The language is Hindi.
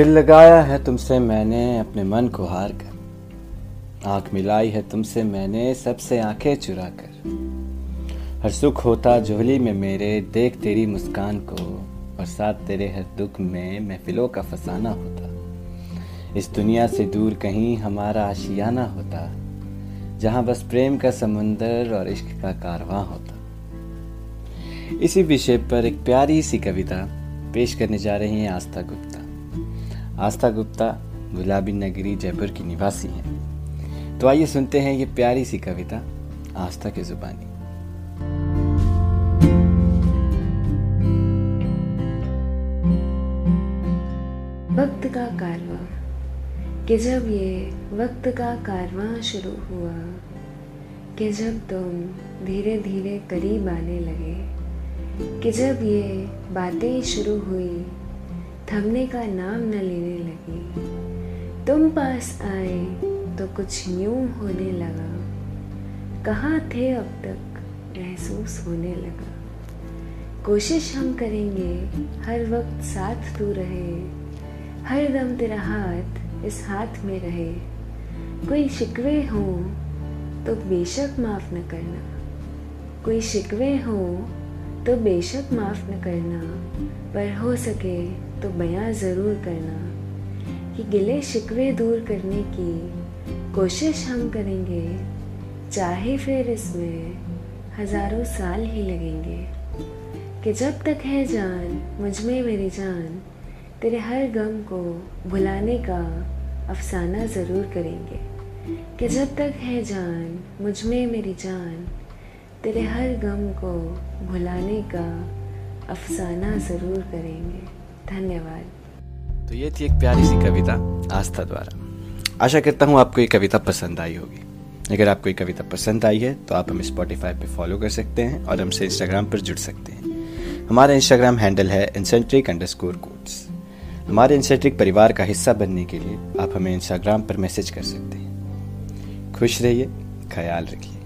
दिल लगाया है तुमसे मैंने, अपने मन को हार कर आँख मिलाई है तुमसे मैंने, सबसे आँखें चुरा कर हर सुख होता झोली में मेरे, देख तेरी मुस्कान को और साथ तेरे हर दुख में महफिलों का फसाना होता। इस दुनिया से दूर कहीं हमारा आशियाना होता, जहाँ बस प्रेम का समुंदर और इश्क का कारवां होता। इसी विषय पर एक प्यारी सी कविता पेश करने जा रही हैं आस्था गुप्ता। आस्था गुप्ता, गुलाबी नगरी, जयपुर की निवासी हैं। तो आइए सुनते हैं ये प्यारी सी कविता, आस्था की जुबानी। वक्त का कारवा, कि जब ये वक्त का कारवा शुरू हुआ, कि जब तुम धीरे धीरे करीब आने लगे, कि जब ये बातें शुरू हुई थमने का नाम न लेने लगी। तुम पास आए तो कुछ यूँ होने लगा। कहाँ थे अब तक महसूस होने लगा। कोशिश हम करेंगे, हर वक्त साथ तू रहे। हर दम तेरा हाथ इस हाथ में रहे। कोई शिकवे हो तो बेशक माफ़ न करना। कोई शिकवे हो तो बेशक माफ़ न करना। पर हो सके तो बयां ज़रूर करना कि गिले शिकवे दूर करने की कोशिश हम करेंगे, चाहे फिर इसमें हज़ारों साल ही लगेंगे। कि जब तक है जान, मुझमें मेरी जान, तेरे हर गम को भुलाने का अफसाना ज़रूर करेंगे। कि जब तक है जान, मुझमें मेरी जान, तेरे हर गम को भुलाने का अफसाना ज़रूर करेंगे। धन्यवाद। तो ये थी एक प्यारी सी कविता आस्था द्वारा। आशा करता हूँ आपको ये कविता पसंद आई होगी। अगर आपको ये कविता पसंद आई है तो आप हमें स्पॉटिफाई पे फॉलो कर सकते हैं और हमसे इंस्टाग्राम पर जुड़ सकते हैं। हमारा इंस्टाग्राम हैंडल है इंसेंट्रिक अंडर स्कोर कोड्स हमारे इंसेंट्रिक परिवार का हिस्सा बनने के लिए आप हमें इंस्टाग्राम पर मैसेज कर सकते हैं। खुश रहिए, ख्याल रखिए।